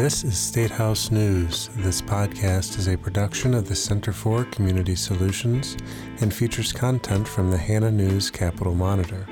This is State House News. This podcast is a production of the Center for Community Solutions and features content from the Hannah News Capital Monitor.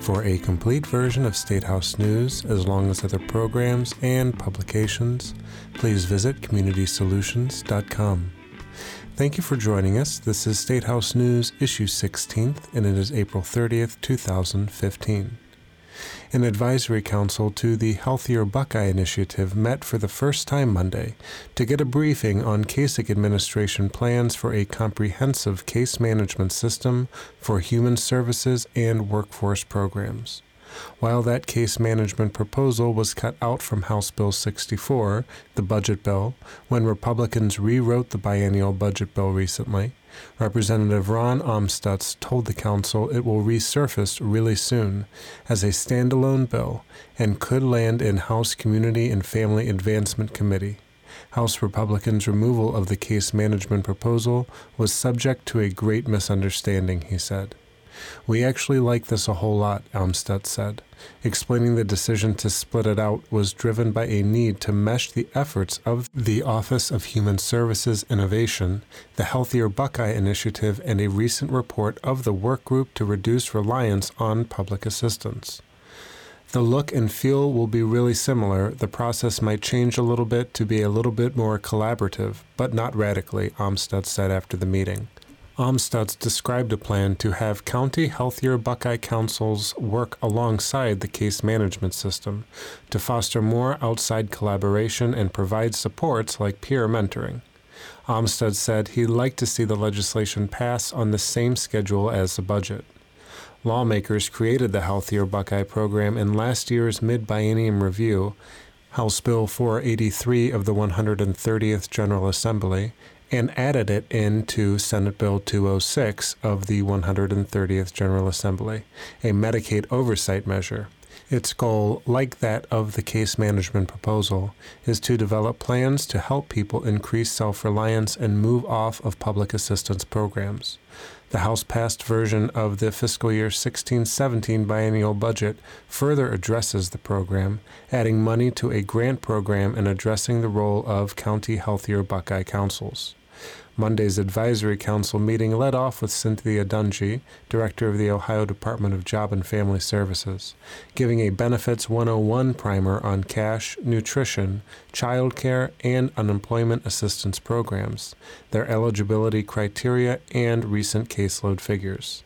For a complete version of State House News, as long as other programs and publications, please visit communitysolutions.com. Thank you for joining us. This is State House News, issue 16th, and it is April 30th, 2015. An advisory council to the Healthier Buckeye Initiative met for the first time Monday to get a briefing on Kasich administration plans for a comprehensive case management system for human services and workforce programs. While that case management proposal was cut out from House Bill 64, the budget bill, when Republicans rewrote the biennial budget bill recently, Representative Ron Amstutz told the Council it will resurface really soon as a standalone bill and could land in House Community and Family Advancement Committee. House Republicans' removal of the case management proposal was subject to a great misunderstanding, he said. We actually like this a whole lot, Amstutz said, explaining the decision to split it out was driven by a need to mesh the efforts of the Office of Human Services Innovation, the Healthier Buckeye Initiative, and a recent report of the work group to reduce reliance on public assistance. The look and feel will be really similar. The process might change a little bit to be a little bit more collaborative, but not radically, Amstutz said after the meeting. Amstutz described a plan to have county healthier Buckeye councils work alongside the case management system to foster more outside collaboration and provide supports like peer mentoring. Amstutz said he'd like to see the legislation pass on the same schedule as the budget. Lawmakers created the Healthier Buckeye program in last year's mid biennium review, House Bill 483 of the 130th General Assembly, and added it into Senate Bill 206 of the 130th General Assembly, a Medicaid oversight measure. Its goal, like that of the case management proposal, is to develop plans to help people increase self reliance and move off of public assistance programs. The House passed version of the fiscal year 16 17 biennial budget further addresses the program, adding money to a grant program and addressing the role of county healthier Buckeye councils. Monday's advisory council meeting led off with Cynthia Dungey, director of the Ohio Department of Job and Family Services, giving a Benefits 101 primer on cash, nutrition, child care, and unemployment assistance programs, their eligibility criteria, and recent caseload figures.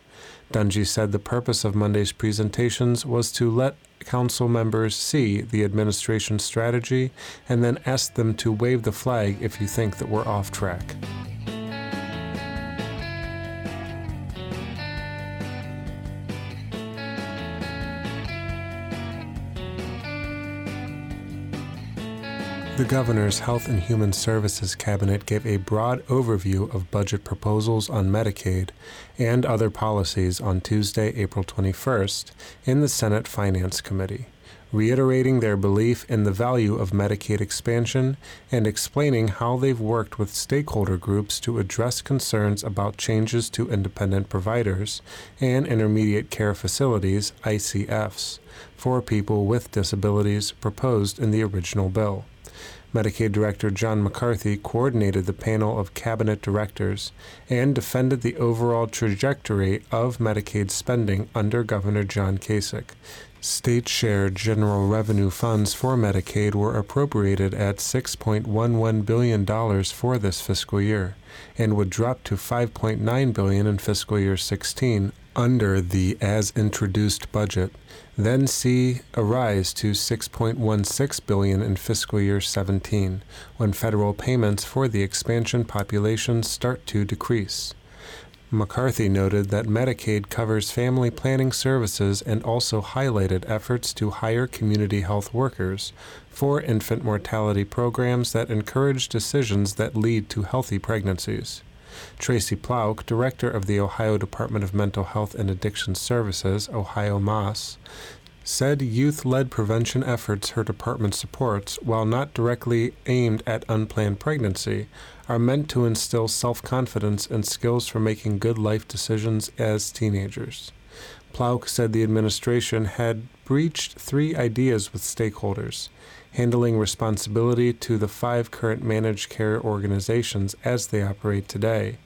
Dungey said the purpose of Monday's presentations was to let council members see the administration's strategy and then ask them to wave the flag if you think that we're off track. The Governor's Health and Human Services Cabinet gave a broad overview of budget proposals on Medicaid and other policies on Tuesday, April 21st, in the Senate Finance Committee, reiterating their belief in the value of Medicaid expansion and explaining how they've worked with stakeholder groups to address concerns about changes to independent providers and intermediate care facilities, ICFs, for people with disabilities proposed in the original bill. Medicaid Director John McCarthy coordinated the panel of cabinet directors and defended the overall trajectory of Medicaid spending under Governor John Kasich. State shared general revenue funds for Medicaid were appropriated at $6.11 billion for this fiscal year and would drop to 5.9 billion in fiscal year 16 under the as introduced budget then see a rise to 6.16 billion in fiscal year 17 when federal payments for the expansion population start to decrease. McCarthy noted that Medicaid covers family planning services and also highlighted efforts to hire community health workers for infant mortality programs that encourage decisions that lead to healthy pregnancies. Tracy Plouck, director of the Ohio Department of Mental Health and Addiction Services, Ohio MAS, said youth led prevention efforts her department supports, while not directly aimed at unplanned pregnancy, are meant to instill self confidence and skills for making good life decisions as teenagers. Plouck said the administration had breached three ideas with stakeholders handling responsibility to the five current managed care organizations as they operate today,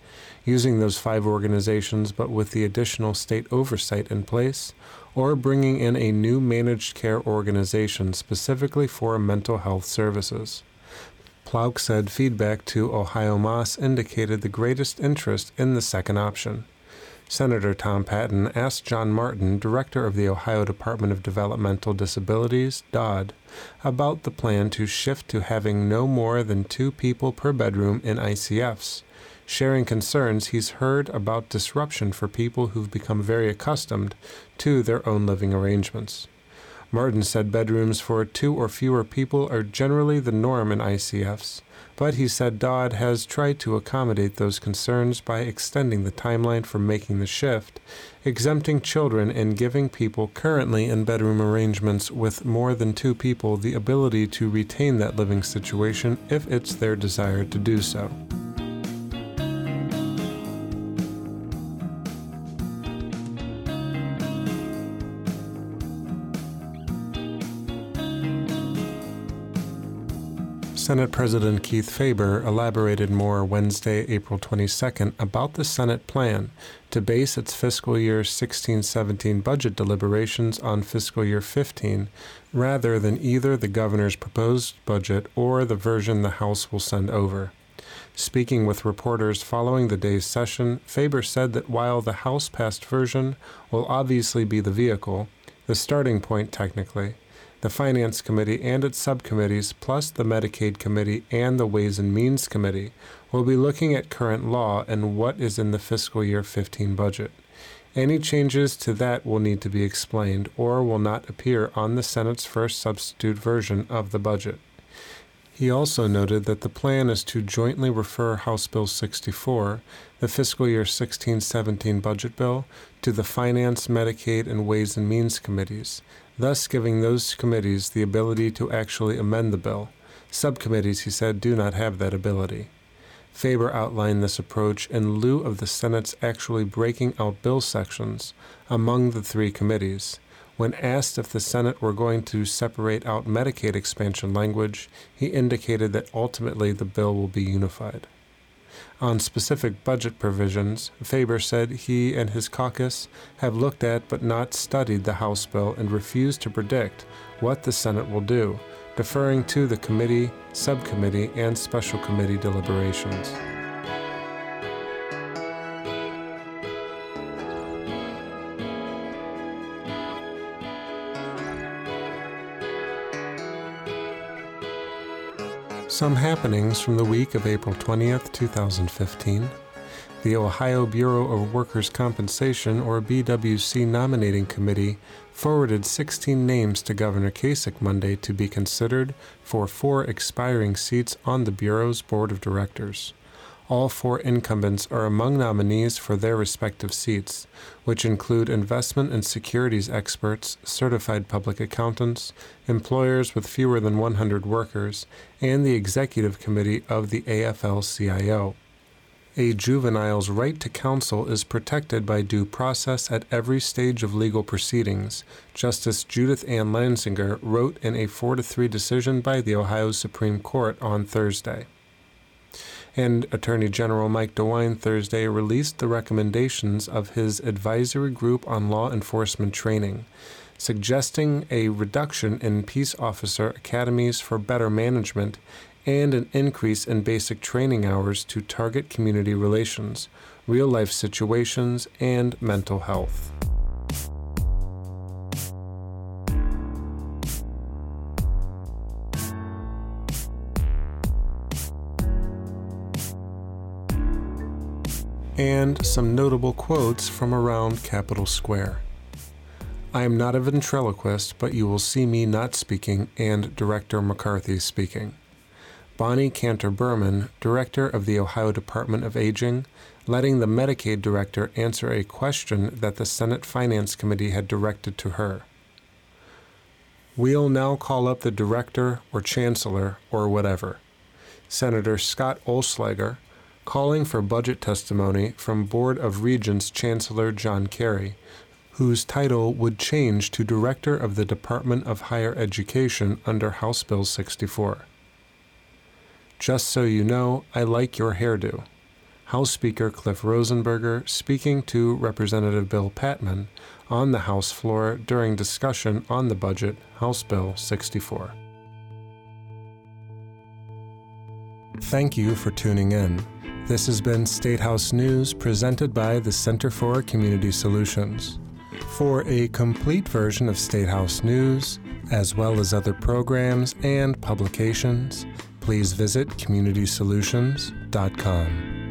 using those five organizations but with the additional state oversight in place, or bringing in a new managed care organization specifically for mental health services. Plouck said feedback to Ohio-MAS indicated the greatest interest in the second option. Senator Tom Patton asked John Martin, director of the Ohio Department of Developmental Disabilities, DOD, about the plan to shift to having no more than two people per bedroom in ICFs, sharing concerns he's heard about disruption for people who've become very accustomed to their own living arrangements. Martin said bedrooms for two or fewer people are generally the norm in ICFs, but he said Dodd has tried to accommodate those concerns by extending the timeline for making the shift, exempting children and giving people currently in bedroom arrangements with more than two people the ability to retain that living situation if it's their desire to do so. Senate President Keith Faber elaborated more Wednesday, April 22nd, about the Senate plan to base its fiscal year 16 17 budget deliberations on fiscal year 15 rather than either the governor's proposed budget or the version the House will send over. Speaking with reporters following the day's session, Faber said that while the House passed version will obviously be the vehicle, the starting point technically, the Finance Committee and its subcommittees, plus the Medicaid Committee and the Ways and Means Committee, will be looking at current law and what is in the fiscal year 15 budget. Any changes to that will need to be explained or will not appear on the Senate's first substitute version of the budget. He also noted that the plan is to jointly refer House Bill 64, the fiscal year 16 17 budget bill, to the Finance, Medicaid, and Ways and Means committees, thus giving those committees the ability to actually amend the bill. Subcommittees, he said, do not have that ability. Faber outlined this approach in lieu of the Senate's actually breaking out bill sections among the three committees. When asked if the Senate were going to separate out Medicaid expansion language, he indicated that ultimately the bill will be unified. On specific budget provisions, Faber said he and his caucus have looked at but not studied the House bill and refused to predict what the Senate will do, deferring to the committee, subcommittee, and special committee deliberations. Some happenings from the week of April 20th, 2015. The Ohio Bureau of Workers' Compensation, or BWC Nominating Committee, forwarded 16 names to Governor Kasich Monday to be considered for four expiring seats on the Bureau's Board of Directors. All four incumbents are among nominees for their respective seats, which include investment and securities experts, certified public accountants, employers with fewer than 100 workers, and the executive committee of the AFL CIO. A juvenile's right to counsel is protected by due process at every stage of legal proceedings, Justice Judith Ann Lanzinger wrote in a 4 to 3 decision by the Ohio Supreme Court on Thursday and Attorney General Mike DeWine Thursday released the recommendations of his advisory group on law enforcement training, suggesting a reduction in peace officer academies for better management and an increase in basic training hours to target community relations, real life situations, and mental health. And some notable quotes from around Capitol Square. I am not a ventriloquist, but you will see me not speaking and Director McCarthy speaking. Bonnie Kantor-Burman, Director of the Ohio Department of Aging, letting the Medicaid Director answer a question that the Senate Finance Committee had directed to her. We'll now call up the Director or Chancellor or whatever. Senator Scott Oelslager, calling for budget testimony from Board of Regents Chancellor John Carey, whose title would change to Director of the Department of Higher Education under House Bill 64. Just so you know, I like your hairdo. House Speaker Cliff Rosenberger speaking to Representative Bill Patmon on the House floor during discussion on the budget, House Bill 64. Thank you for tuning in. This has been State House News presented by the Center for Community Solutions. For a complete version of State House News, as well as other programs and publications, please visit communitysolutions.com.